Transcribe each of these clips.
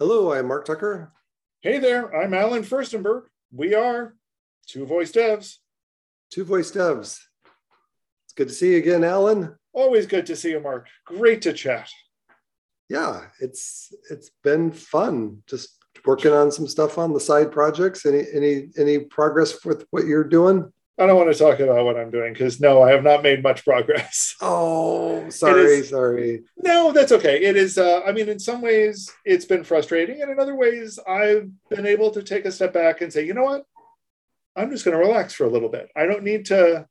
Hello, I'm Mark Tucker. Hey there, I'm Allen Firstenberg. We are Two Voice Devs. Two Voice Devs. It's good to see you again, Allen. Always good to see you, Mark. Great to chat. Yeah, it's it's been fun. Just working on some stuff on the side projects. Any any any progress with what you're doing? I don't want to talk about what I'm doing because no, I have not made much progress. Oh, sorry, is, sorry. No, that's okay. It is. Uh, I mean, in some ways, it's been frustrating, and in other ways, I've been able to take a step back and say, you know what, I'm just going to relax for a little bit. I don't need to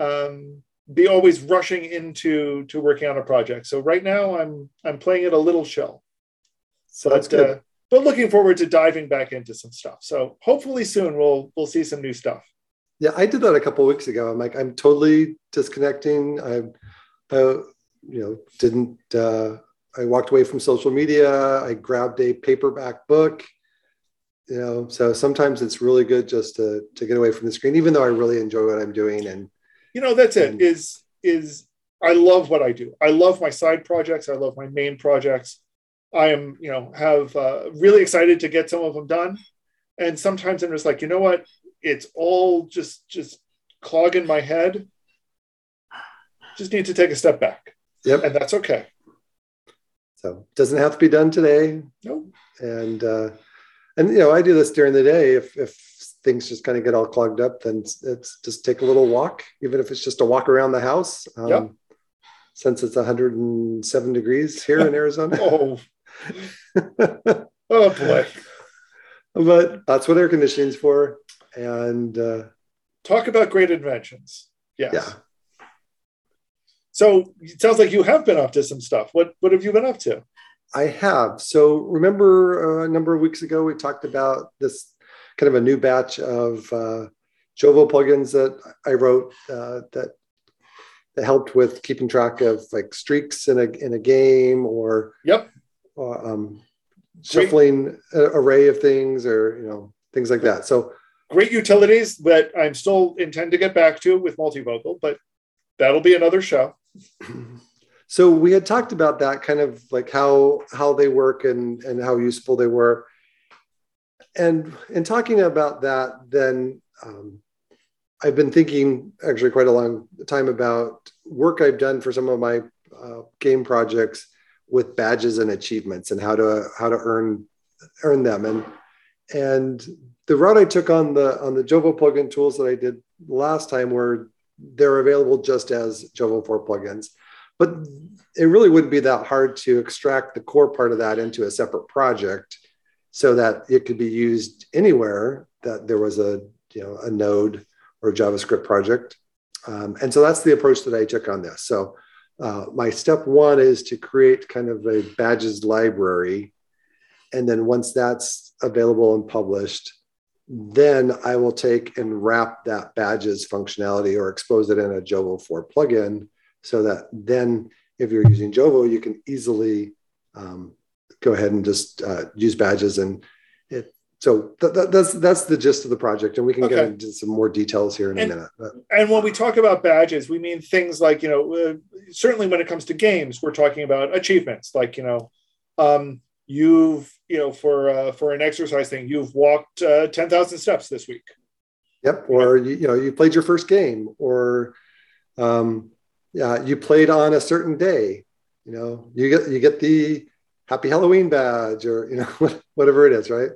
um, be always rushing into to working on a project. So right now, I'm I'm playing it a little shell. So that's good. Uh, but looking forward to diving back into some stuff. So hopefully soon we'll we'll see some new stuff. Yeah, I did that a couple weeks ago. I'm like, I'm totally disconnecting. I, I you know, didn't. Uh, I walked away from social media. I grabbed a paperback book. You know, so sometimes it's really good just to to get away from the screen, even though I really enjoy what I'm doing. And you know, that's and, it. Is is I love what I do. I love my side projects. I love my main projects. I am, you know, have uh, really excited to get some of them done. And sometimes I'm just like, you know what? It's all just just clogging my head. Just need to take a step back. Yep. And that's okay. So it doesn't have to be done today. No nope. and uh and you know i do this during the day. If if things just kind of get all clogged up then it's, it's just take a little walk even if it's just a walk around the house. Um, yep. since it's 107 degrees here in arizona. Oh. Oh boy. But that's what air conditioning's for and uh, talk about great inventions. Yes. Yeah. So it sounds like you have been up to some stuff. What what have you been up to? I have. So remember uh, a number of weeks ago we talked about this kind of a new batch of uh, Jovo plugins that I wrote uh, that that helped with keeping track of like streaks in a in a game or yep um, shuffling array of things or you know things like that. So great utilities that I'm still intend to get back to with multivocal, but that'll be another show. So we had talked about that kind of like how how they work and and how useful they were. And in talking about that, then um, I've been thinking actually quite a long time about work I've done for some of my uh, game projects with badges and achievements and how to how to earn earn them and and the route I took on the on the Jovo plugin tools that I did last time were they're available just as Jovo 4 plugins. But it really wouldn't be that hard to extract the core part of that into a separate project so that it could be used anywhere that there was a you know a node or a JavaScript project. Um, and so that's the approach that I took on this. So uh, my step one is to create kind of a badges library. And then once that's available and published, then I will take and wrap that badges functionality or expose it in a Jovo 4 plugin so that then if you're using Jovo, you can easily um, go ahead and just uh, use badges. And it, so th- th- that's, that's the gist of the project. And we can okay. get into some more details here in and, a minute. But. And when we talk about badges, we mean things like, you know, uh, certainly when it comes to games, we're talking about achievements like, you know, um, you've you know for uh, for an exercise thing you've walked uh, 10,000 steps this week. Yep. Or you, you know you played your first game or um, yeah you played on a certain day you know you get you get the happy halloween badge or you know whatever it is right?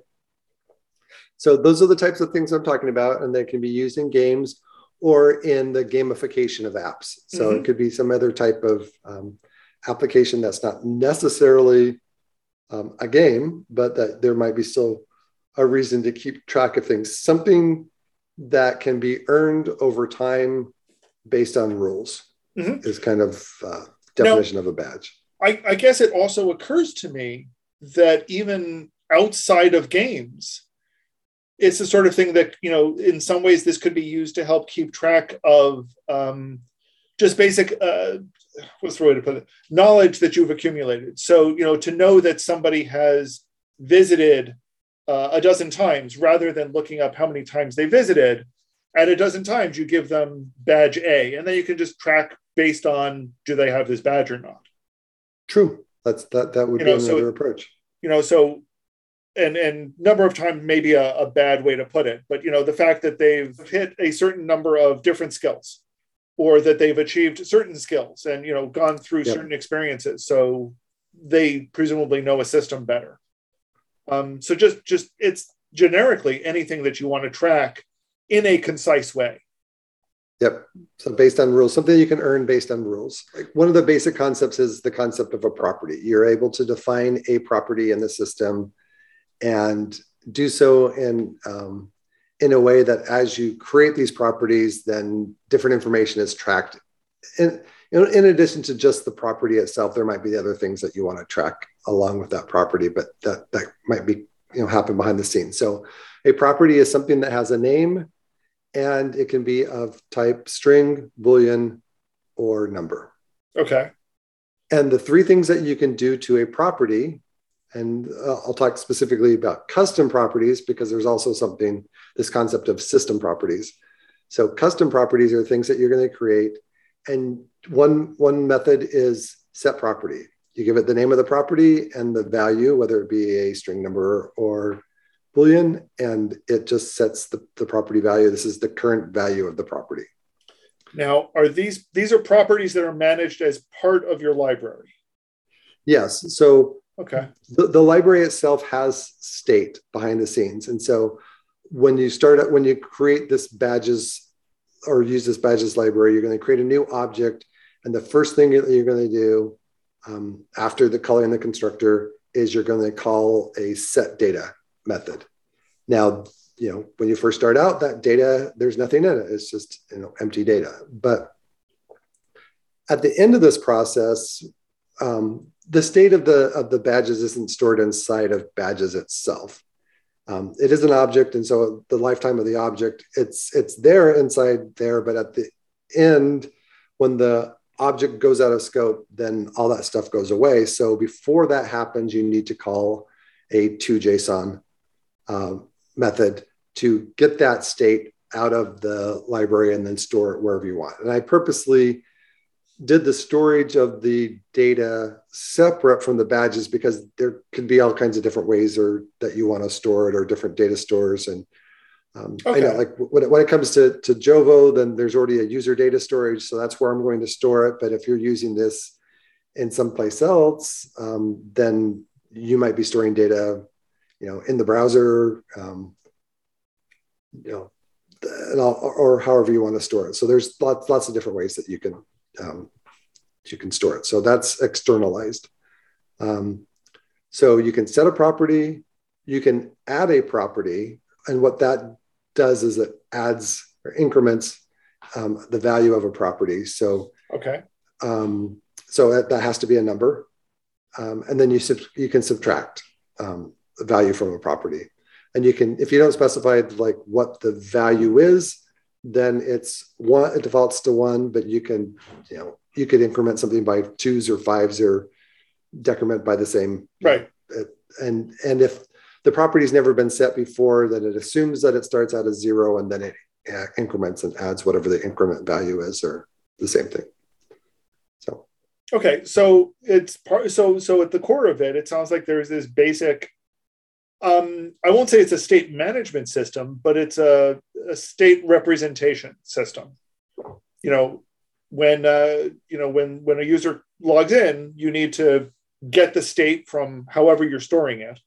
So those are the types of things i'm talking about and they can be used in games or in the gamification of apps. So mm-hmm. it could be some other type of um, application that's not necessarily um, a game, but that there might be still a reason to keep track of things. Something that can be earned over time based on rules mm-hmm. is kind of uh, definition now, of a badge. I, I guess it also occurs to me that even outside of games, it's the sort of thing that you know in some ways this could be used to help keep track of um, just basic uh, what's the way to put it? Knowledge that you've accumulated. So you know to know that somebody has visited uh, a dozen times rather than looking up how many times they visited at a dozen times you give them badge a and then you can just track based on do they have this badge or not. True. That's that that would you be know, another so approach. You know, so and and number of times maybe a, a bad way to put it, but you know, the fact that they've hit a certain number of different skills or that they've achieved certain skills and you know gone through yep. certain experiences. So they presumably know a system better. Um, so just just it's generically anything that you want to track in a concise way. Yep. So based on rules something you can earn based on rules. Like one of the basic concepts is the concept of a property. You're able to define a property in the system and do so in um, in a way that as you create these properties, then different information is tracked. And you know, in addition to just the property itself, there might be other things that you want to track along with that property, but that that might be you know happen behind the scenes. So a property is something that has a name and it can be of type string, boolean, or number. Okay. And the three things that you can do to a property and uh, I'll talk specifically about custom properties because there's also something, this concept of system properties. So custom properties are things that you're going to create. And one, one method is set property. You give it the name of the property and the value, whether it be a string number or Boolean, and it just sets the, the property value. This is the current value of the property. Now, are these these are properties that are managed as part of your library? Yes. So Okay. The, the library itself has state behind the scenes. And so when you start up, when you create this badges or use this badges library, you're going to create a new object. And the first thing you're going to do um, after the calling the constructor is you're going to call a set data method. Now, you know, when you first start out, that data, there's nothing in it. It's just, you know, empty data. But at the end of this process, um, the state of the of the badges isn't stored inside of badges itself. Um, it is an object, and so the lifetime of the object it's it's there inside there, but at the end, when the object goes out of scope, then all that stuff goes away. So before that happens, you need to call a to JSON uh, method to get that state out of the library and then store it wherever you want. And I purposely did the storage of the data separate from the badges because there could be all kinds of different ways or that you want to store it or different data stores and um, okay. I know like when it, when it comes to, to Jovo, then there's already a user data storage. So that's where I'm going to store it. But if you're using this in someplace else, um, then you might be storing data, you know, in the browser, um, you know, or, or however you want to store it. So there's lots, lots of different ways that you can um, you can store it. So that's externalized. Um, so you can set a property, you can add a property, and what that does is it adds or increments um, the value of a property. So okay, um, so that, that, has to be a number, um, and then you sub- you can subtract um, the value from a property, and you can if you don't specify like what the value is, then it's one it defaults to one but you can you know you could increment something by twos or fives or decrement by the same. Right. And and if the property's never been set before then it assumes that it starts out as zero and then it uh, increments and adds whatever the increment value is or the same thing. So. Okay. So it's part so so at the core of it it sounds like there's this basic um, I won't say it's a state management system, but it's a, a state representation system. You know, when uh, you know when when a user logs in, you need to get the state from however you're storing it,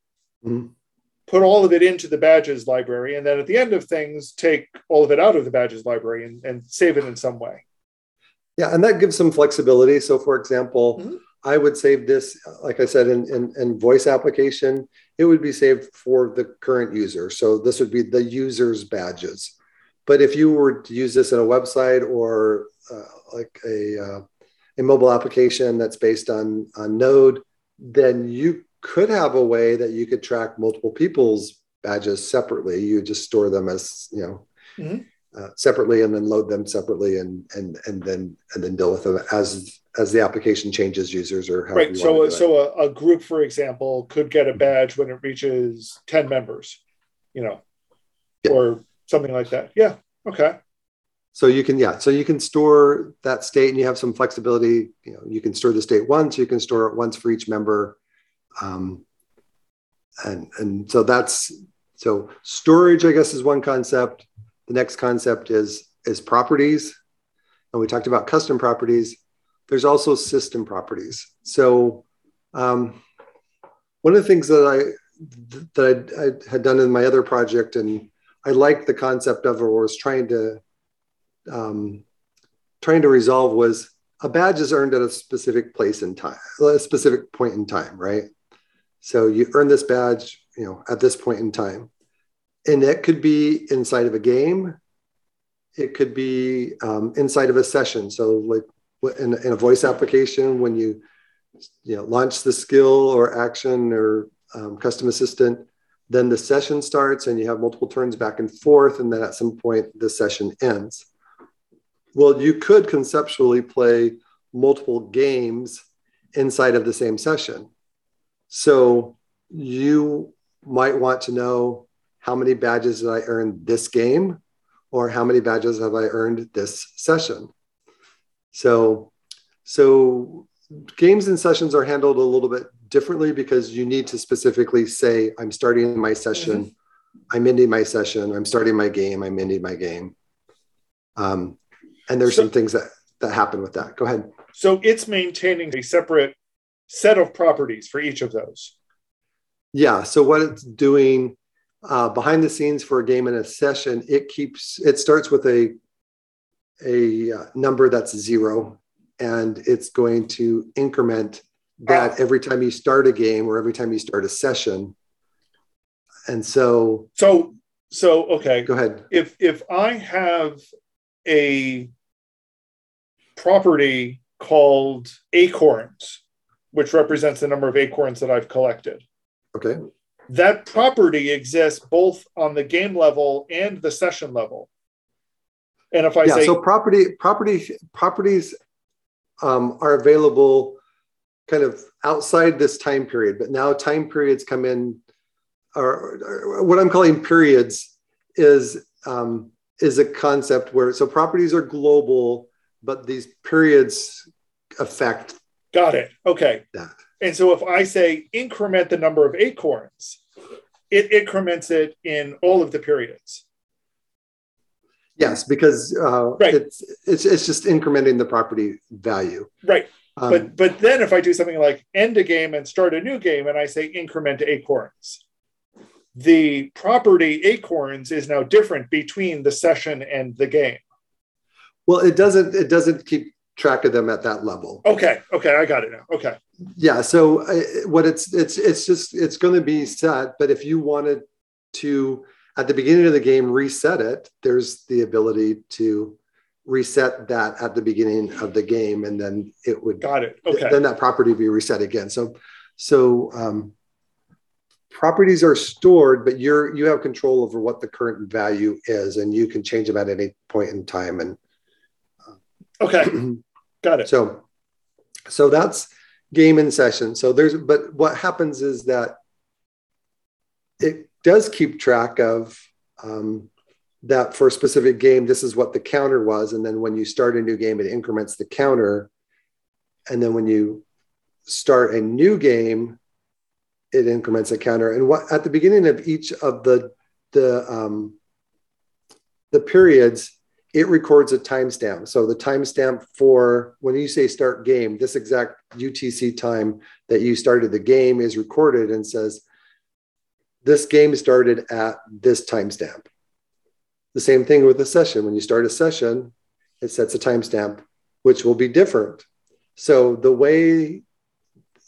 mm-hmm. put all of it into the badges library, and then at the end of things, take all of it out of the badges library and, and save it in some way. Yeah, and that gives some flexibility. So, for example, mm-hmm. I would save this, like I said, in, in, in, voice application, it would be saved for the current user. So this would be the user's badges. But if you were to use this in a website or uh, like a, uh, a mobile application that's based on, on Node, then you could have a way that you could track multiple people's badges separately. You just store them as, you know, mm-hmm. Uh, separately and then load them separately and, and, and then, and then deal with them as as the application changes users or how right so so a, a, group for example could get a mm-hmm. badge when it reaches 10 members you know yeah. or something like that yeah okay so you can yeah so you can store that state and you have some flexibility you know you can store the state once you can store it once for each member um, and and so that's so storage, I guess, is one concept. The next concept is is properties, and we talked about custom properties. There's also system properties. So um, one of the things that I that I, I, had done in my other project, and I liked the concept of, or was trying to um, trying to resolve, was a badge is earned at a specific place in time, a specific point in time, right? So you earn this badge, you know, at this point in time, and it could be inside of a game. It could be um, inside of a session. So like in, in a voice application, when you you know launch the skill or action or um, custom assistant, then the session starts and you have multiple turns back and forth, and then at some point the session ends. Well, you could conceptually play multiple games inside of the same session. So you might want to know how many badges did I earn this game, or how many badges have I earned this session. So, so games and sessions are handled a little bit differently because you need to specifically say, I'm starting my session, mm-hmm. I'm ending my session, I'm starting my game, I'm ending my game. Um, and there's so, some things that, that happen with that. Go ahead. So it's maintaining a separate set of properties for each of those. Yeah. So what it's doing uh, behind the scenes for a game in a session, it keeps, it starts with a, a uh, number that's zero and it's going to increment that every time you start a game or every time you start a session. And so, so, so, okay. Go ahead. If, if I have a property called acorns, which represents the number of acorns that I've collected. Okay. That property exists both on the game level and the session level. And if I yeah, say so property property properties um, are available kind of outside this time period, but now time periods come in, or, or what I'm calling periods is um, is a concept where so properties are global, but these periods affect. Got it. Okay. That. And so if I say increment the number of acorns, it increments it in all of the periods. Yes, because uh, right. it's, it's it's just incrementing the property value. Right. Um, but but then if I do something like end a game and start a new game, and I say increment acorns, the property acorns is now different between the session and the game. Well, it doesn't it doesn't keep track of them at that level. Okay. Okay, I got it now. Okay. Yeah. So uh, what it's it's it's just it's going to be set, but if you wanted to at the beginning of the game reset it there's the ability to reset that at the beginning of the game and then it would got it okay then that property would be reset again so so um, properties are stored but you're you have control over what the current value is and you can change them at any point in time and uh, okay got it so so that's game in session so there's but what happens is that it does keep track of um, that for a specific game, this is what the counter was. And then when you start a new game, it increments the counter. And then when you start a new game, it increments a counter. And what at the beginning of each of the the um, the periods, it records a timestamp. So the timestamp for when you say start game, this exact UTC time that you started the game is recorded and says this game started at this timestamp. The same thing with a session. When you start a session, it sets a timestamp, which will be different. So the way,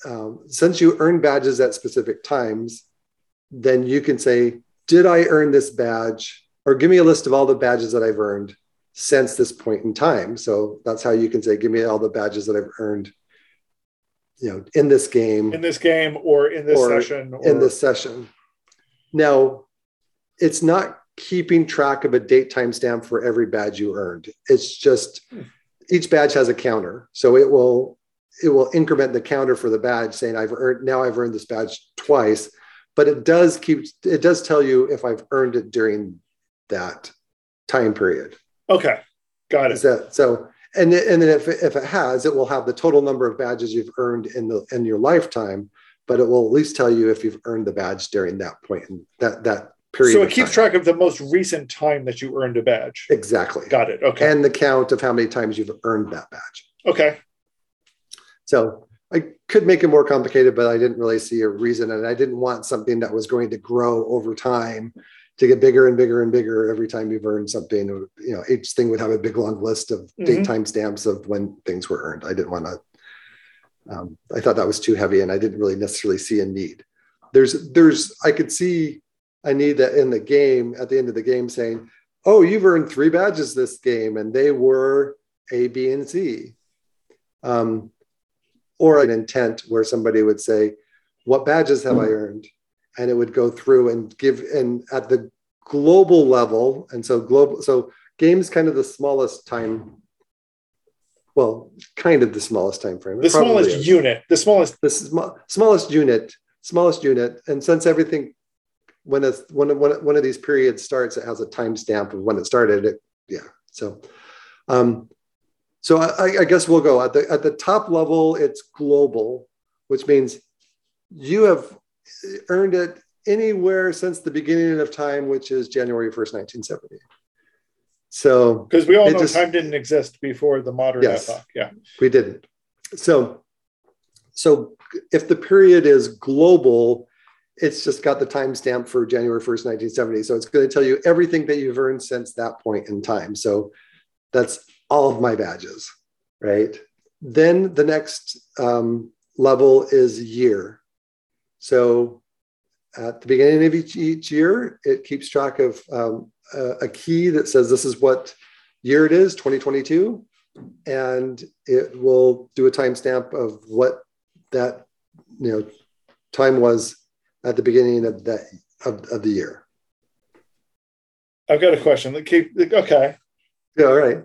um, since you earn badges at specific times, then you can say, did I earn this badge? Or give me a list of all the badges that I've earned since this point in time. So that's how you can say, give me all the badges that I've earned, you know, in this game. In this game or in this or session. Or... In this session. Now, it's not keeping track of a date timestamp for every badge you earned. It's just each badge has a counter. So it will it will increment the counter for the badge saying I've earned now I've earned this badge twice, but it does keep it does tell you if I've earned it during that time period. Okay. Got it. That so and, and then if, if it has, it will have the total number of badges you've earned in the in your lifetime but it will at least tell you if you've earned the badge during that point and that that period. So it keeps time. track of the most recent time that you earned a badge. Exactly. Got it. Okay. And the count of how many times you've earned that badge. Okay. So I could make it more complicated, but I didn't really see a reason. And I didn't want something that was going to grow over time to get bigger and bigger and bigger every time you've earned something. You know, each thing would have a big long list of mm-hmm. date time stamps of when things were earned. I didn't want to. Um, I thought that was too heavy, and I didn't really necessarily see a need. There's, there's, I could see a need that in the game at the end of the game saying, "Oh, you've earned three badges this game, and they were A, B, and C." Um, or an intent where somebody would say, What badges have I earned? And it would go through and give, and at the global level, and so global, so games kind of the smallest time, well, kind of the smallest time frame. The smallest is. unit, the smallest, the sm- smallest unit, smallest unit. And since everything, when it's when, when one of these periods starts, it has a timestamp of when it started. It, yeah. So, um, so I, I, guess we'll go at the at the top level. It's global, which means you have earned it anywhere since the beginning of time, which is January first, nineteen seventy. So because we all know just, time didn't exist before the modern yes, epoch. Yeah, we didn't. So so if the period is global, it's just got the timestamp for January 1st, 1970. So it's going to tell you everything that you've earned since that point in time. So that's all of my badges, right? Then the next um, level is year. So at the beginning of each, each year, it keeps track of um, a, a, key that says this is what year it is, 2022, and it will do a timestamp of what that you know time was at the beginning of that of, of the year. I've got a question. Keep Okay. Yeah. All right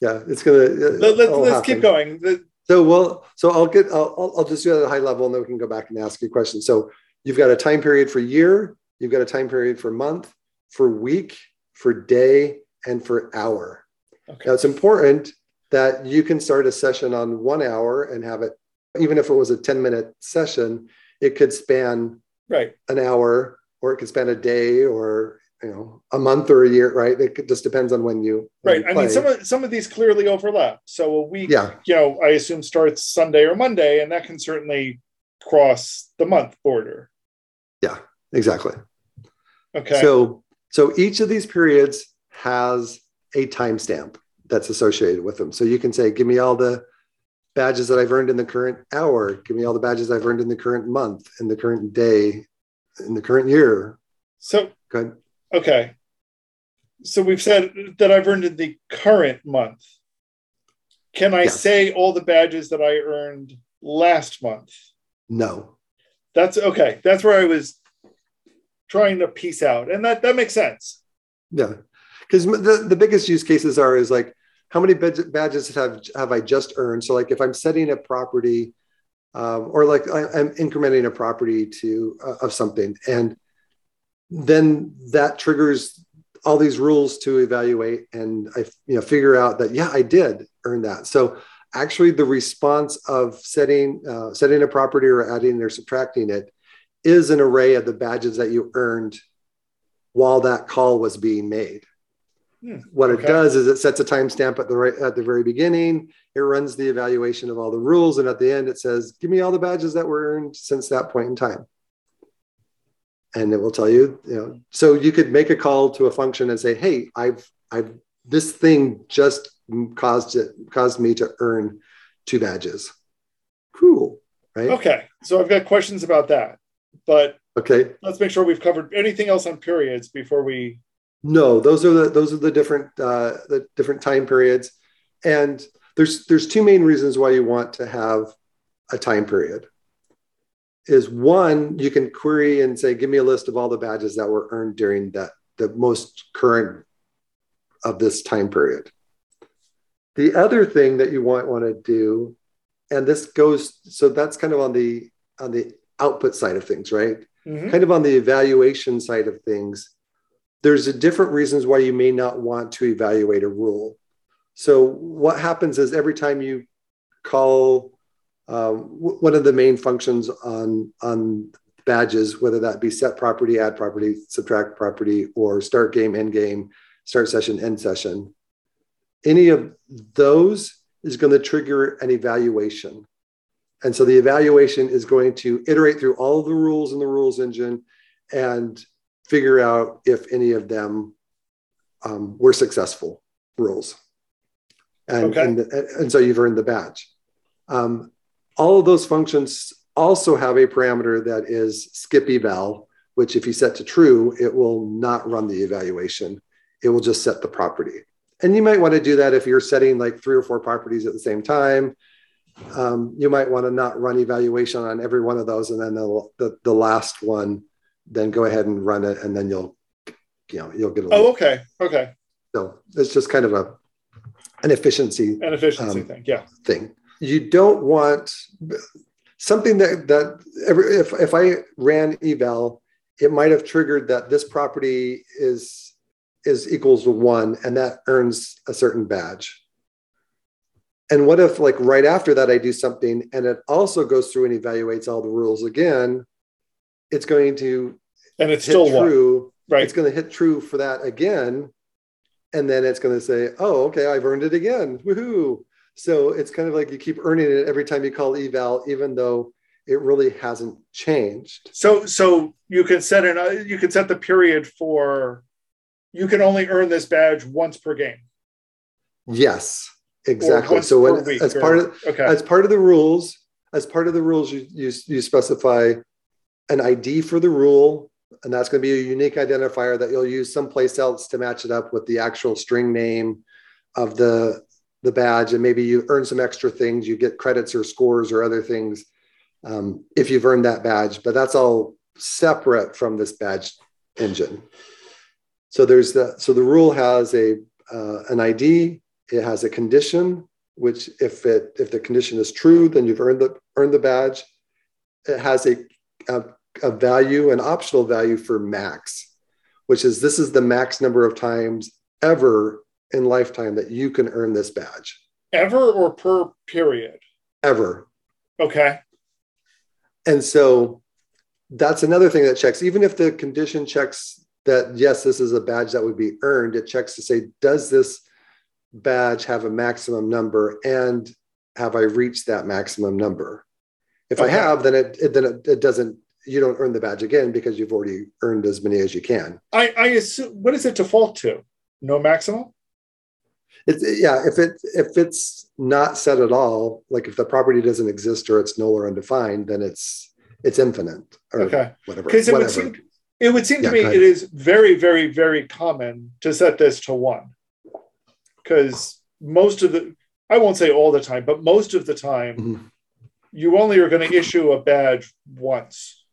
yeah, it's gonna. Uh, Let, us let's keep going. So well, so I'll get. I'll, I'll just do it at a high level, and then we can go back and ask you questions. So you've got a time period for year. You've got a time period for month, for week, for day, and for hour. Okay. Now it's important that you can start a session on one hour and have it, even if it was a 10 minute session, it could span right an hour or it could span a day or you know a month or a year right? It just depends on when you when right you i mean some of some of these clearly overlap. So a week yeah. you know i assume starts sunday or monday and that can certainly cross the month border yeah exactly. Okay. So so each of these periods has a timestamp that's associated with them. So you can say give me all the badges that i've earned in the current hour. Give me all the badges i've earned in the current month in the current day in the current year. So good Okay. So we've said that I've earned in the current month. Can I yes. say all the badges that I earned last month? No. That's okay. That's where I was trying to piece out. And that, that makes sense. Yeah. Because the, the biggest use cases are is like, how many badges have, have I just earned? So like if I'm setting a property um, or like I, am incrementing a property to uh, of something and then that triggers all these rules to evaluate and i you know figure out that yeah i did earn that. So actually the response of setting uh, setting a property or adding or subtracting it is an array of the badges that you earned while that call was being made. Hmm, what okay. it does is it sets a timestamp at the right at the very beginning. It runs the evaluation of all the rules and at the end it says give me all the badges that were earned since that point in time and it will tell you, you know, so you could make a call to a function and say, hey, I've, I've, this thing just caused it, caused me to earn two badges. Cool. Right. Okay. So I've got questions about that, but okay. Let's make sure we've covered anything else on periods before we. No, those are the, those are the different, uh, the different time periods. And there's, there's two main reasons why you want to have a time period is one, you can query and say, give me a list of all the badges that were earned during that, the most current of this time period. The other thing that you might want to do, and this goes, so that's kind of on the on the output side of things, right? Mm-hmm. Kind of on the evaluation side of things, there's a different reasons why you may not want to evaluate a rule. So what happens is every time you call um, w- one of the main functions on on badges, whether that be set property, add property, subtract property, or start game, end game, start session, end session. Any of those is going to trigger an evaluation. And so the evaluation is going to iterate through all of the rules in the rules engine and figure out if any of them um, were successful rules. And, okay. and, and, so you've earned the badge. Um, all of those functions also have a parameter that is skip eval, which if you set to true, it will not run the evaluation. It will just set the property. And you might want to do that if you're setting like three or four properties at the same time. Um, you might want to not run evaluation on every one of those, and then the, the, the last one, then go ahead and run it, and then you'll, you know, you'll get a. Oh, okay, okay. So it's just kind of a an efficiency an efficiency um, thing, yeah. Thing you don't want something that that every, if if I ran eval, it might have triggered that this property is is equals to one, and that earns a certain badge. And what if like right after that I do something and it also goes through and evaluates all the rules again? It's going to and it's still true. One. Right. It's going to hit true for that again. And then it's going to say, oh, okay, I've earned it again. Woohoo. So it's kind of like you keep earning it every time you call eval, even though it really hasn't changed. So so you can set an you can set the period for you can only earn this badge once per game. Yes, exactly. So when, as or, part of okay. as part of the rules, as part of the rules, you you, you specify an ID for the rule, and that's going to be a unique identifier that you'll use someplace else to match it up with the actual string name of the the badge and maybe you earn some extra things you get credits or scores or other things um, if you've earned that badge but that's all separate from this badge engine. So there's the so the rule has a uh, an id it has a condition which if it if the condition is true then you've earned the earned the badge. It has a, a, a value an optional value for max which is this is the max number of times ever in lifetime that you can earn this badge. Ever or per period? Ever. Okay. And so that's another thing that checks, even if the condition checks that, yes, this is a badge that would be earned, it checks to say, does this badge have a maximum number and have I reached that maximum number? If okay. I have, then it, it then it, it, doesn't. You don't earn the badge again because you've already earned as many as you can. I, I assume. What does it default to? No maximum. It's yeah. If it if it's not set at all, like if the property doesn't exist or it's null or undefined, then it's it's infinite or okay. whatever. Because it would seem it would seem yeah, to me it is very very very common to set this to one. Because most of the I won't say all the time, but most of the time, mm-hmm. you only are going to issue a badge once.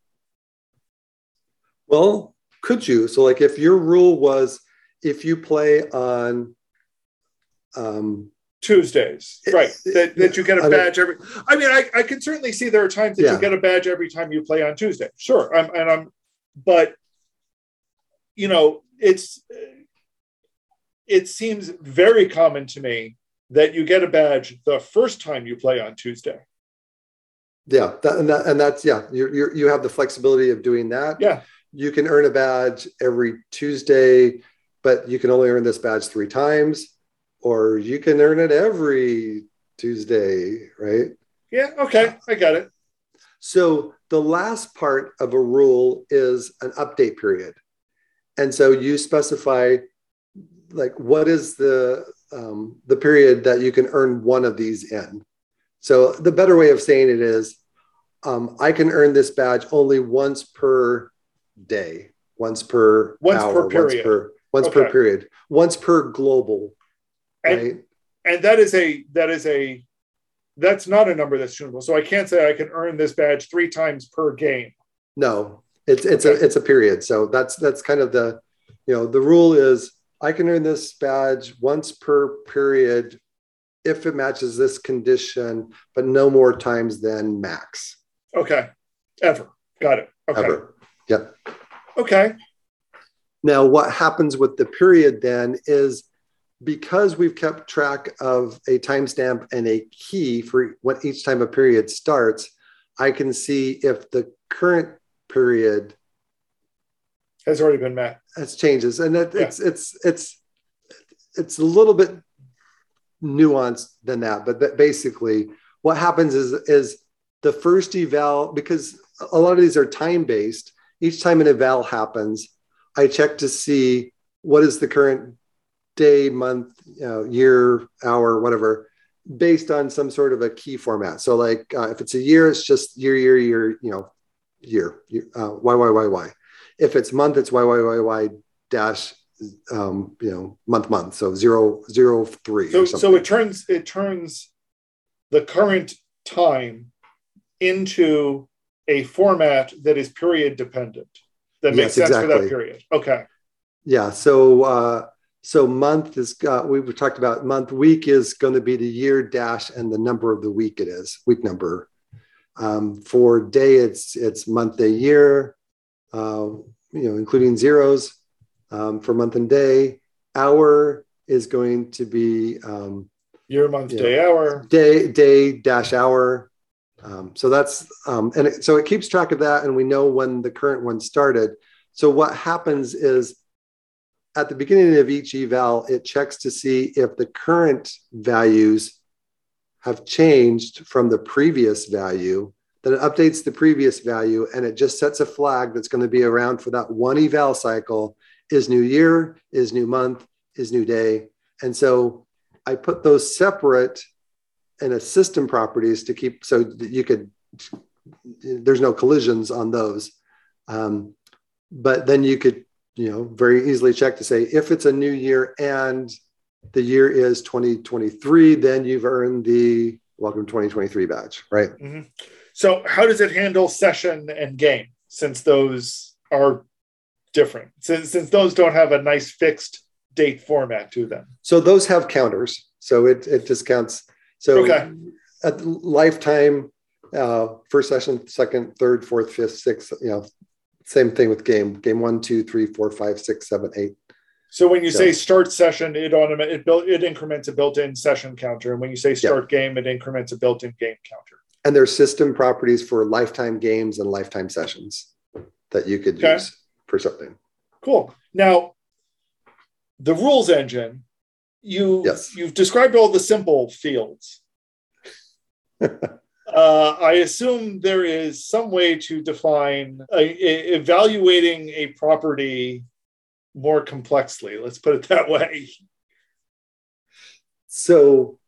Well, could you? So, like, if your rule was if you play on um, Tuesdays, right? That, that you get a badge every. I mean, I, I can certainly see there are times that yeah. you get a badge every time you play on Tuesday. Sure, I'm, and I'm, but you know, it's it seems very common to me that you get a badge the first time you play on Tuesday. Yeah, that, and, that, and that's yeah, you you you have the flexibility of doing that. Yeah, you can earn a badge every Tuesday, but you can only earn this badge three times or you can earn it every Tuesday, right? Yeah, okay, I got it. So the last part of a rule is an update period. And so you specify like what is the um, the period that you can earn one of these in. So the better way of saying it is um, I can earn this badge only once per day, once per once hour, per period. once per once okay. per period, once per global right. and that is a that is a that's not a number that's tunable. So I can't say I can earn this badge three times per game. No, it's it's okay. a it's a period. So that's that's kind of the you know the rule is I can earn this badge once per period if it matches this condition, but no more times than max. Okay. Ever. Got it. Okay. Ever. Yep. Okay. Now, what happens with the period then is because we've kept track of a timestamp and a key for what each time a period starts, I can see if the current period has already been met. Has changes, and it, yeah. it's it's it's it's a little bit nuanced than that, but basically, what happens is is the first eval because a lot of these are time based. Each time an eval happens, I check to see what is the current day, month, you know, year, hour, whatever, based on some sort of a key format. So, like uh, if it's a year, it's just year, year, year, you know, year, year uh, y, y, y, y. If it's month, it's y, y, y, y dash, um, you know, month, month. So zero, zero, three. So, so it turns it turns the current time into a format that is period dependent that makes yes, sense exactly. for that period. Okay. Yeah. So uh, so month is uh, we've talked about month. Week is going to be the year dash and the number of the week it is week number. Um, for day, it's it's month, day, year. Uh, you know, including zeros um, for month and day. Hour is going to be um, year, month, day, know, hour. Day, day dash hour. Um, so that's um, and it, so it keeps track of that, and we know when the current one started. So what happens is at the beginning of each eval, it checks to see if the current values have changed from the previous value. Then it updates the previous value, and it just sets a flag that's going to be around for that one eval cycle. Is new year? Is new month? Is new day? And so I put those separate in a system properties to keep so that you could there's no collisions on those um, but then you could you know very easily check to say if it's a new year and the year is 2023 then you've earned the welcome 2023 badge right? Mm-hmm. so how does it handle session and game since those are different? Since, since those don't have a nice fixed date format to them? So those have counters. So it, it discounts. So okay. at lifetime, uh, first session, second, third, fourth, fifth, sixth, you know, same thing with game. Game one, two, three, four, five, six, seven, eight. So when you say start session, it automatic it built it increments a built-in session counter, and when you say start yeah. game, it increments a built-in game counter. And there's system properties for lifetime games and lifetime sessions that you could okay. use for something. Cool. Now, the rules engine you yes. you've described all the simple fields. uh, I assume there is some way to define a, evaluating a property more complexly. Let's put it that way. So,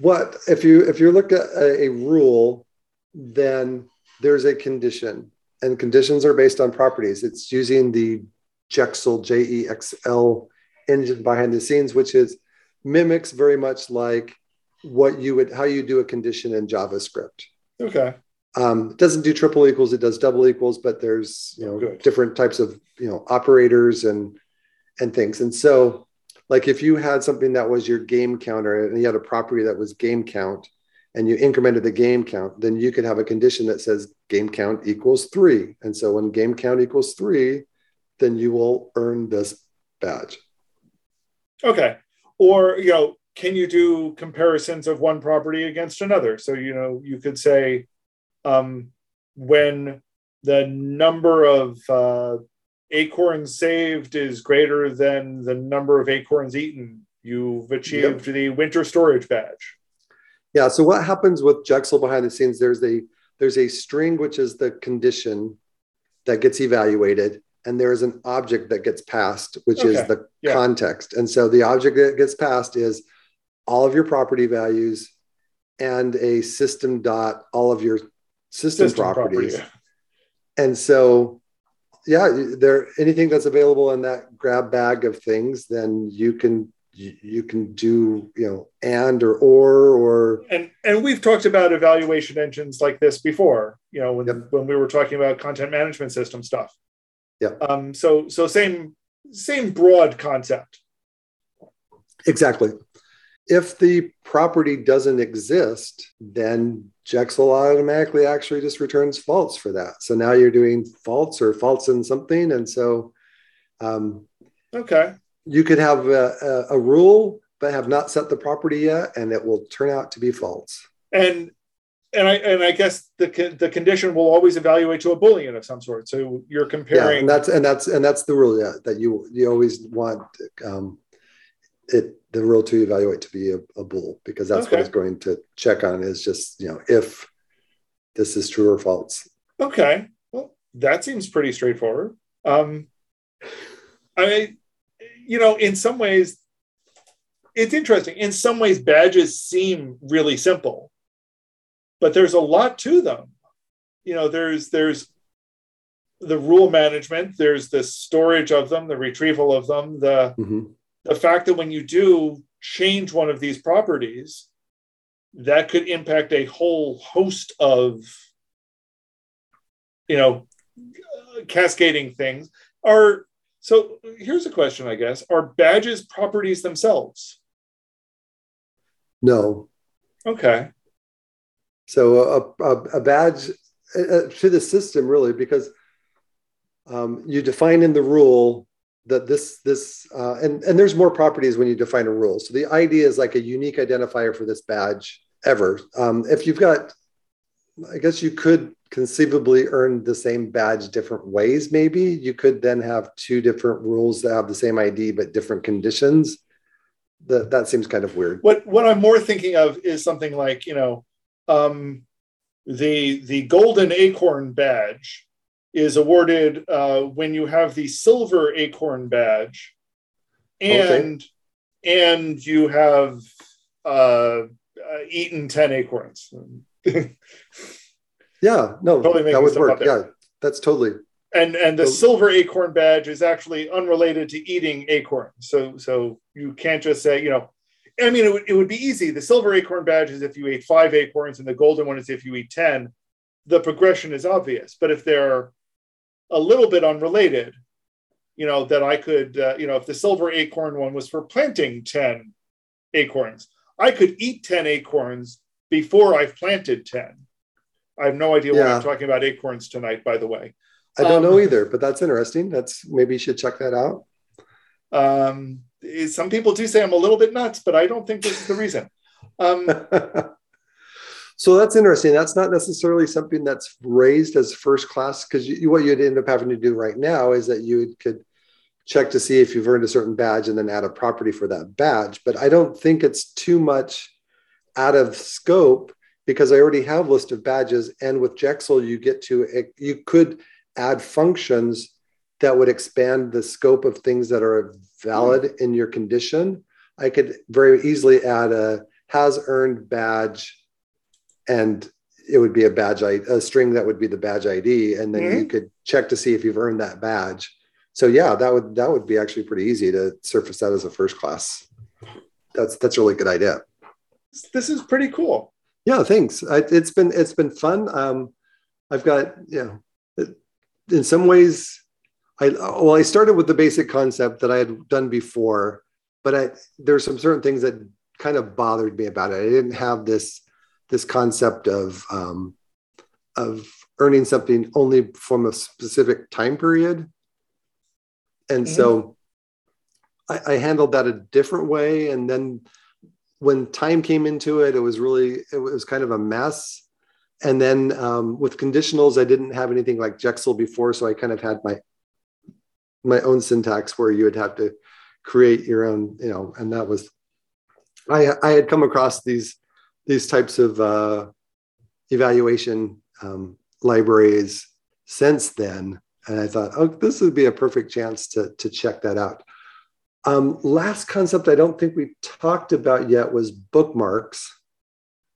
what if you if you look at a, a rule, then there's a condition, and conditions are based on properties. It's using the Jexl J E X L engine behind the scenes, which is mimics very much like what you would how you do a condition in JavaScript. Okay. Um, it doesn't do triple equals; it does double equals, but there's you know Good. different types of you know operators and and things. And so, like if you had something that was your game counter and you had a property that was game count, and you incremented the game count, then you could have a condition that says game count equals three. And so when game count equals three, then you will earn this badge. Okay or you know can you do comparisons of one property against another so you know you could say um, when the number of uh, acorns saved is greater than the number of acorns eaten you've achieved yep. the winter storage badge yeah so what happens with jexl behind the scenes there's a there's a string which is the condition that gets evaluated and there is an object that gets passed, which okay. is the yeah. context. And so the object that gets passed is all of your property values and a system dot all of your system, system properties. Property. And so, yeah, there anything that's available in that grab bag of things, then you can you can do you know and or or or and and we've talked about evaluation engines like this before you know when yep. when we were talking about content management system stuff yeah. Um, so so same same broad concept. Exactly. If the property doesn't exist, then Jexl automatically actually just returns false for that. So now you're doing false or false in something, and so. Um, okay. you could have a, a, a rule but have not set the property yet, and it will turn out to be false. And and I and I guess the the condition will always evaluate to a boolean of some sort. So you're comparing. Yeah, and that's and that's and that's the rule. Yeah, that you you always want um, it the rule to evaluate to be a, a bool because that's okay. what it's going to check on is just you know if this is true or false. Okay, well that seems pretty straightforward. Um, I, you know, in some ways, it's interesting. In some ways, badges seem really simple but there's a lot to them you know there's there's the rule management there's the storage of them the retrieval of them the mm-hmm. The fact that when you do change one of these properties that could impact a whole host of you know cascading things. Are so here's a question i guess. Are badges properties themselves? No. Okay. So a, a, a badge uh, uh, to the system really, because um, you define in the rule that this this uh, and and there's more properties when you define a rule. So the ID is like a unique identifier for this badge ever. Um, if you've got, I guess you could conceivably earn the same badge different ways. Maybe you could then have two different rules that have the same ID but different conditions. That that seems kind of weird. What what I'm more thinking of is something like you know um, the the golden acorn badge is awarded uh, when you have the silver acorn badge, and okay. and you have uh, uh, eaten ten acorns. yeah, no, totally that would work. Yeah, that's totally. And and the so, silver acorn badge is actually unrelated to eating acorns. So so you can't just say you know I mean, it would, it would be easy. The silver acorn badge is if you ate five acorns, and the golden one is if you eat 10. The progression is obvious. But if they're a little bit unrelated, you know, that I could, uh, you know, if the silver acorn one was for planting 10 acorns, I could eat 10 acorns before I've planted 10. I have no idea yeah. why I'm talking about acorns tonight, by the way. I don't um, know either, but that's interesting. That's maybe you should check that out. Um, some people do say I'm a little bit nuts, but I don't think this is the reason. Um, so that's interesting. That's not necessarily something that's raised as first class because what you'd end up having to do right now is that you could check to see if you've earned a certain badge and then add a property for that badge. But I don't think it's too much out of scope because I already have list of badges, and with Jexl you get to you could add functions that would expand the scope of things that are valid in your condition, I could very easily add a has earned badge and it would be a badge a string that would be the badge ID and then mm-hmm. you could check to see if you've earned that badge. So yeah, that would that would be actually pretty easy to surface that as a first class. That's that's a really good idea. This is pretty cool. Yeah, thanks. I, it's been it's been fun. Um, I've got yeah. In some ways, I well, I started with the basic concept that I had done before, but I, there's some certain things that kind of bothered me about it. I didn't have this this concept of um, of earning something only from a specific time period, and mm-hmm. so I, I handled that a different way. And then when time came into it, it was really it was kind of a mess. And then um, with conditionals, I didn't have anything like Jexl before, so I kind of had my my own syntax where you would have to create your own, you know, and that was I I had come across these these types of uh, evaluation um, libraries since then, and I thought, oh, this would be a perfect chance to to check that out. Um, last concept I don't think we talked about yet was bookmarks.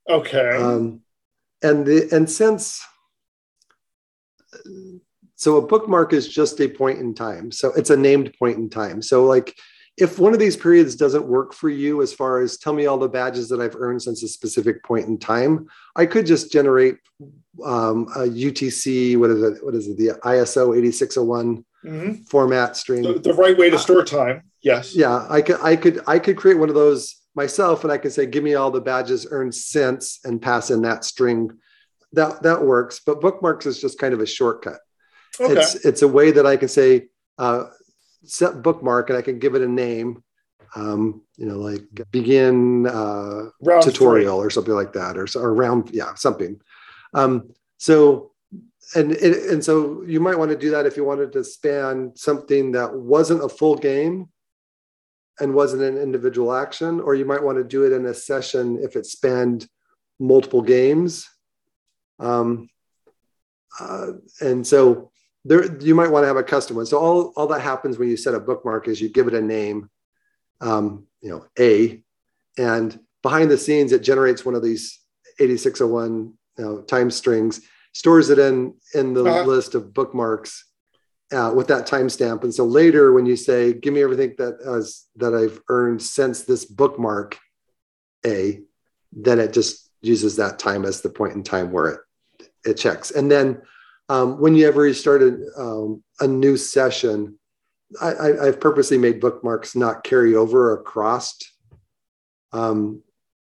Okay. Um, and the and since so a bookmark is just a point in time. So it's a named point in time. So like if one of these periods doesn't work for you as far as tell me all the badges that I've earned since a specific point in time, I could just generate um, a UTC, what is it? What is it? The ISO 8601 mm-hmm. format string. The, the, right way to store time. Yes. Yeah, I could, I could, I could create one of those myself, and I could say, give me all the badges earned since, and pass in that string. That that works. But bookmarks is just kind of a shortcut. Okay. It's it's a way that I can say, uh, set bookmark and I can give it a name, um, you know, like begin uh, tutorial three. or something like that, or, or round, yeah, something. Um, so, and and so you might want to do that if you wanted to span something that wasn't a full game and wasn't an individual action, or you might want to do it in a session if it spanned multiple games. Um, uh, and so there, you might want to have a custom one. So all, all that happens when you set a bookmark is you give it a name, um, you know, A, and behind the scenes, it generates one of these 8601 you know, time strings, stores it in, in the uh-huh. list of bookmarks uh, with that timestamp. And so later, when you say, "Give me everything that has that I've earned since this bookmark," a, then it just uses that time as the point in time where it it checks. And then um, when you ever started um, a new session, I, have purposely made bookmarks not carry over across um,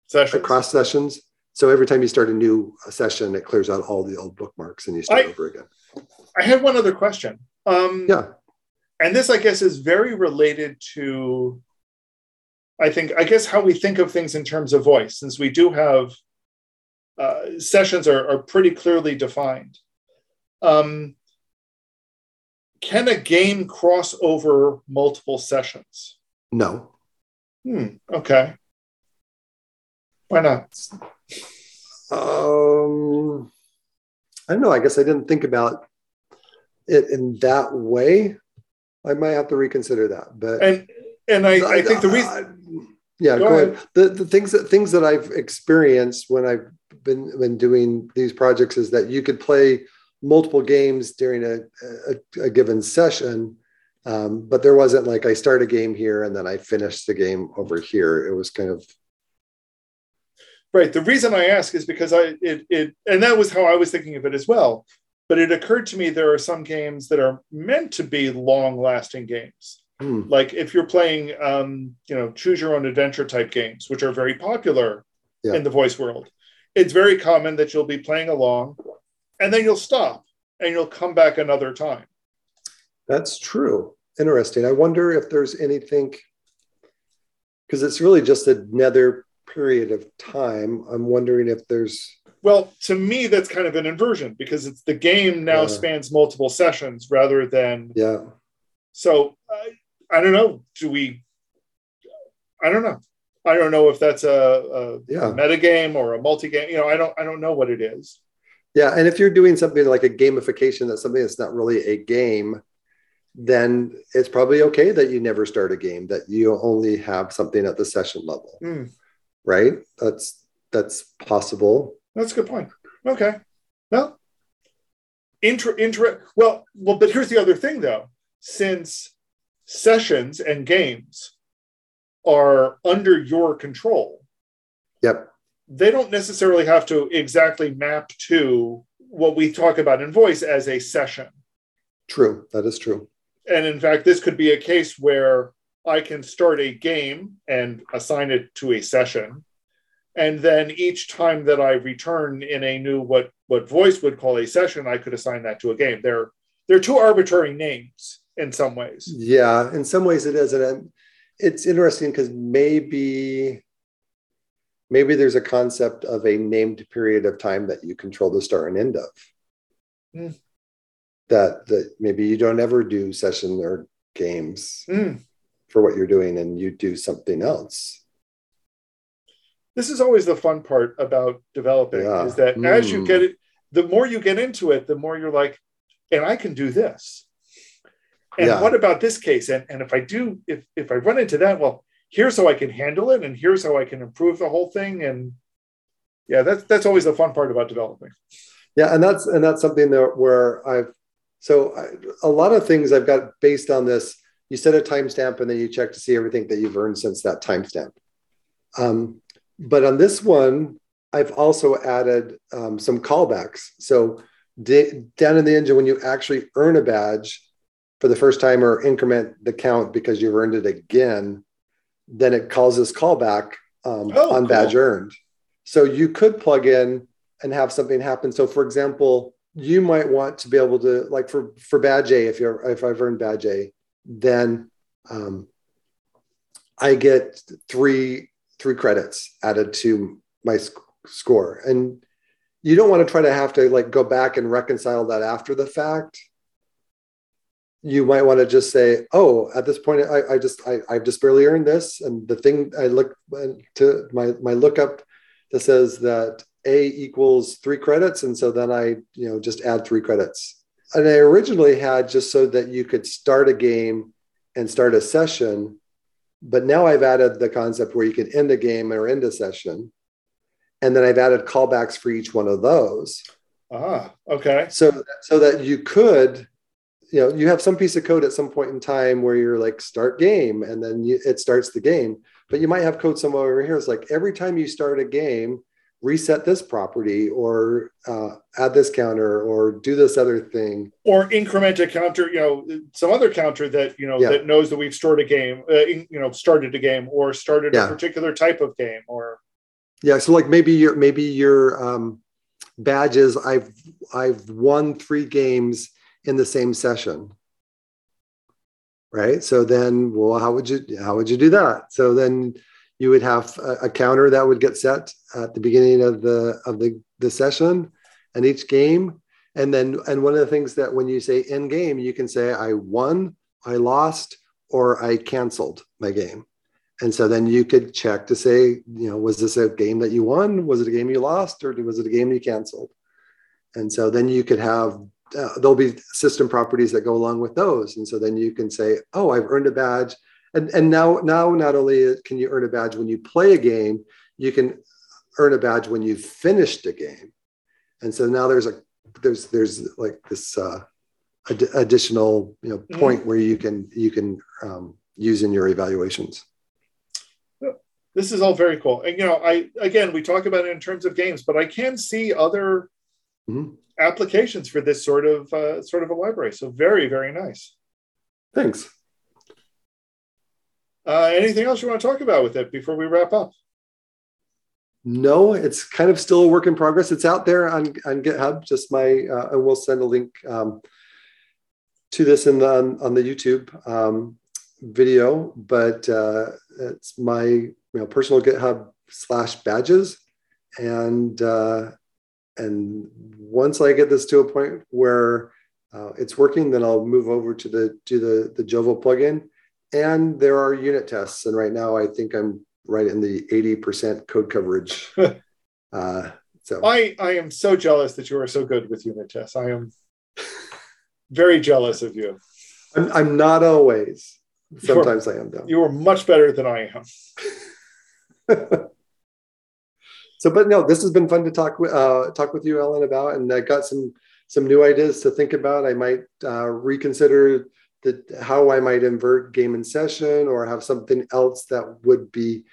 sessions. across sessions. So every time you start a new session, it clears out all the old bookmarks and you start I, over again. I had one other question. Um, yeah. And this, I guess, is very related to, I think, I guess, how we think of things in terms of voice, since we do have uh, sessions are, are pretty clearly defined. Um, can a game cross over multiple sessions? No. Hmm. Okay. Why not? Um, I don't know. I guess I didn't think about it in that way, I might have to reconsider that. But and and I, I, I think the reason. I, yeah, go, go ahead. ahead. The the things that things that I've experienced when I've been been doing these projects is that you could play multiple games during a, a, a given session. Um, but there wasn't like I start a game here and then I finish the game over here. It was kind of right. The reason I ask is because I it it and that was how I was thinking of it as well. But it occurred to me there are some games that are meant to be long lasting games. Hmm. Like if you're playing, um, you know, choose your own adventure type games, which are very popular yeah. in the voice world, it's very common that you'll be playing along and then you'll stop and you'll come back another time. That's true. Interesting. I wonder if there's anything, because it's really just another period of time. I'm wondering if there's well, to me, that's kind of an inversion because it's the game now yeah. spans multiple sessions rather than. Yeah. So I don't know. Do we? I don't know. I don't know if that's a, a, yeah. meta game or a multi game. You know, I don't. I don't know what it is. Yeah, and if you're doing something like a gamification, that's something that's not really a game, then it's probably okay that you never start a game. That you only have something at the session level, mm. right? That's that's possible. That's a good point. Okay. Well, intra, intra, well, well, but here's the other thing though. Since sessions and games are under your control. Yep. They don't necessarily have to exactly map to what we talk about in voice as a session. True. That is true. And in fact, this could be a case where I can start a game and assign it to a session and then each time that i return in a new what what voice would call a session i could assign that to a game they're they're two arbitrary names in some ways yeah in some ways it is and it's interesting because maybe maybe there's a concept of a named period of time that you control the start and end of mm. that that maybe you don't ever do session or games mm. for what you're doing and you do something else this is always the fun part about developing yeah. is that mm. as you get it, the more you get into it, the more you're like, and I can do this. And yeah. what about this case? And, and if I do, if if I run into that, well, here's how I can handle it, and here's how I can improve the whole thing. And yeah, that's that's always the fun part about developing. Yeah, and that's and that's something that where I've so I, a lot of things I've got based on this. You set a timestamp and then you check to see everything that you've earned since that timestamp. Um, but on this one, I've also added um, some callbacks. So d- down in the engine, when you actually earn a badge for the first time or increment the count because you've earned it again, then it calls this callback um, oh, on cool. badge earned. So you could plug in and have something happen. So for example, you might want to be able to like for for badge A, if you're if I've earned badge A, then um, I get three three credits added to my sc- score. And you don't want to try to have to like go back and reconcile that after the fact. You might want to just say, "Oh, at this point, I, I just I, I've just barely earned this." And the thing I look to my my lookup that says that a equals three credits, and so then I you know just add three credits. And I originally had just so that you could start a game and start a session but now I've added the concept where you can end a game or end a session. And then I've added callbacks for each one of those. Ah, okay. So, so that you could, you know, you have some piece of code at some point in time where you're like start game and then you, it starts the game. But you might have code somewhere over here. It's like every time you start a game, reset this property or uh, add this counter or do this other thing or increment a counter you know some other counter that you know yeah. that knows that we've stored a game uh, you know started a game or started yeah. a particular type of game or yeah so like maybe your maybe your um, badges i've i've won three games in the same session right? So then well how would you how would you do that? So then you would have a, a, counter that would get set at the beginning of the of the, the session and each game. And then and one of the things that when you say in game you can say i won i lost or i canceled my game. And so then you could check to say you know was this a game that you won? Was it a game you lost or was it a game you canceled? And so then you could have uh, there'll be system properties that go along with those. And so then you can say oh i've earned a badge. And and now now not only can you earn a badge when you play a game you can earn a badge when you've finished a game. And so now there's a there's there's like this uh, ad- additional you know mm-hmm. point mm-hmm. where you can you can um, use in your evaluations. This is all very cool. And you know i again we talk about it in terms of games but i can see other mm-hmm. applications for this sort of uh, sort of a library so very very nice thanks uh, anything else you want to talk about with it before we wrap up? No, it's kind of still a work in progress. It's out there on, on GitHub. Just my, uh, and we'll send a link um, to this in the, on, on the YouTube um, video. But uh, it's my you know personal GitHub slash badges, and uh, and once I get this to a point where uh, it's working, then I'll move over to the to the the Jovo plugin and there are unit tests. And right now, I think I'm right in the 80% code coverage. uh, so I, I am so jealous that you are so good with unit tests. I am very jealous of you. I'm, I'm not always. Sometimes are, I am though. You are much better than I am. so, but no, this has been fun to talk with uh, talk with you, Allen, about, and I got some some new ideas to think about. I might uh, reconsider the, how I might invert game in session or have something else that would be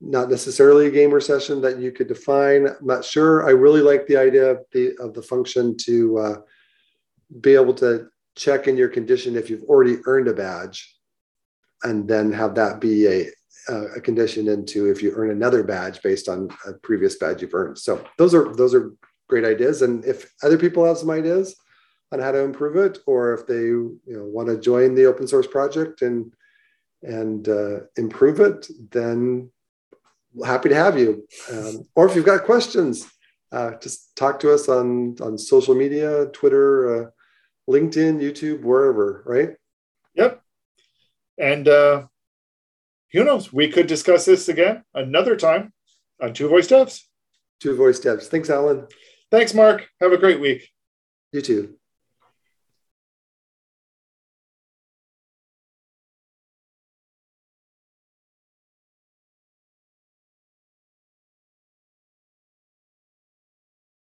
not necessarily a gamer session that you could define. I'm not sure. I really like the idea of the of the function to uh, be able to check in your condition if you've already earned a badge, and then have that be a a condition into if you earn another badge based on a previous badge you've earned. So those are those are great ideas. And if other people have some ideas, on how to improve it, or if they you know want to join the open source project and and uh, improve it, then happy to have you. Um, or if you've got questions, uh, just talk to us on on social media, Twitter, uh, LinkedIn, YouTube, wherever. Right? Yep. And uh, who knows? We could discuss this again another time on Two Voice Devs. Two Voice Devs. Thanks, Allen. Thanks, Mark. Have a great week. You too.